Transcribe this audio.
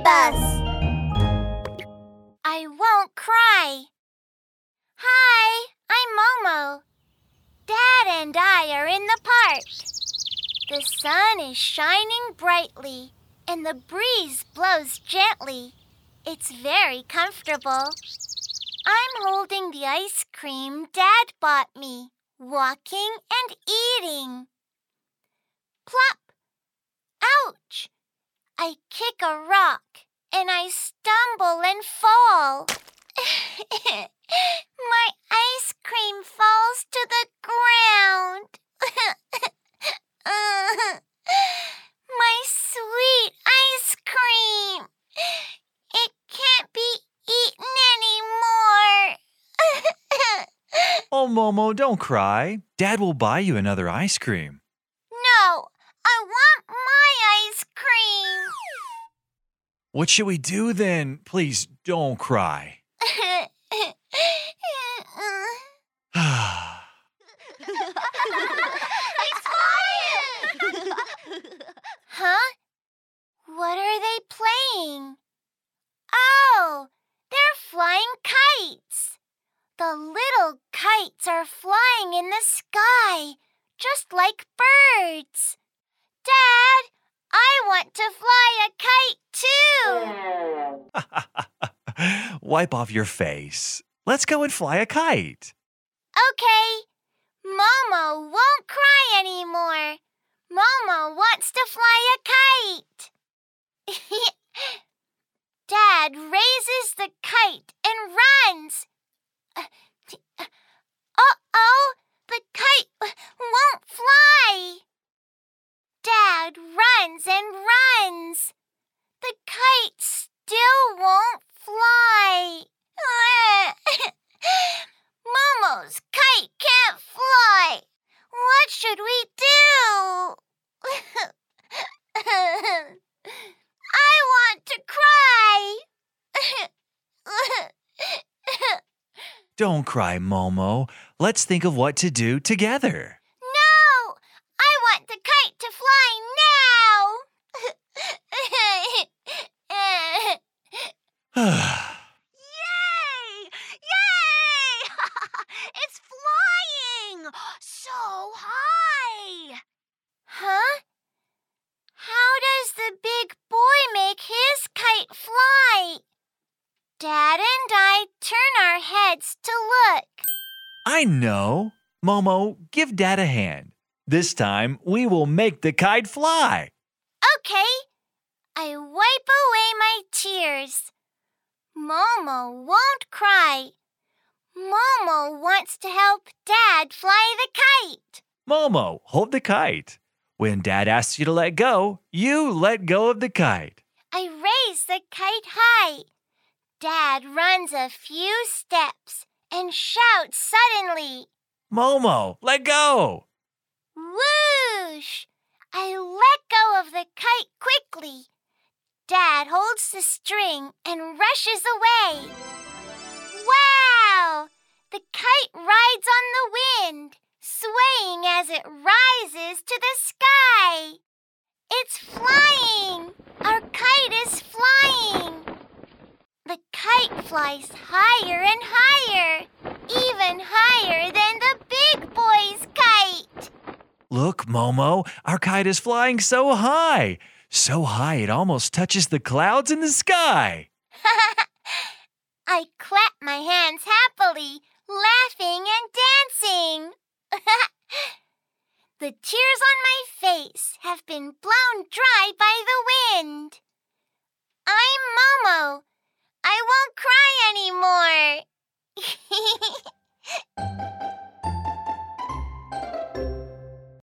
Bus. I won't cry. Hi, I'm Momo. Dad and I are in the park. The sun is shining brightly and the breeze blows gently. It's very comfortable. I'm holding the ice cream Dad bought me, walking and eating. Plop! Ouch! I kick a rock and I stumble and fall. My ice cream falls to the ground. My sweet ice cream. It can't be eaten anymore. Oh, Momo, don't cry. Dad will buy you another ice cream. no, I want my ice cream. What should we do then? Please don't cry. huh? What are they playing? Oh, they're flying kites. The little kites are flying in the sky, just like birds. Dad, I want to fly a kite too. Wipe off your face. Let's go and fly a kite. Okay. Momo won't cry anymore. Momo wants to fly a kite. Dad raises the kite and runs. Uh oh, the kite won't fly. Dad runs and runs. The kite still won't fly. Momo's kite can't fly. What should we do? I want to cry. Don't cry, Momo. Let's think of what to do together. no! I want the kite to fly now. Yay! Yay! it's flying so high. huh? How does the big boy make his kite fly? Dad and I turn our heads to look. I know. Momo, give Dad a hand. This time we will make the kite fly. Okay. I wipe away my tears. Momo won't cry. Momo wants to help Dad fly the kite. Momo, hold the kite. When Dad asks you to let go, you let go of the kite. I raise the kite high. Dad runs a few steps and shouts suddenly, Momo, let go. Whoosh! I let go of the kite quickly. Dad holds the string and rushes away. Wow! The kite rides on the wind, swaying as it rises to the sky. It's flying! Our kite is flying! The kite flies higher and higher, even higher than the big boy's kite. Look, Momo, our kite is flying so high. So high it almost touches the clouds in the sky. I clap my hands happily, laughing and dancing. the tears on my face have been blown dry by the wind. I'm Momo.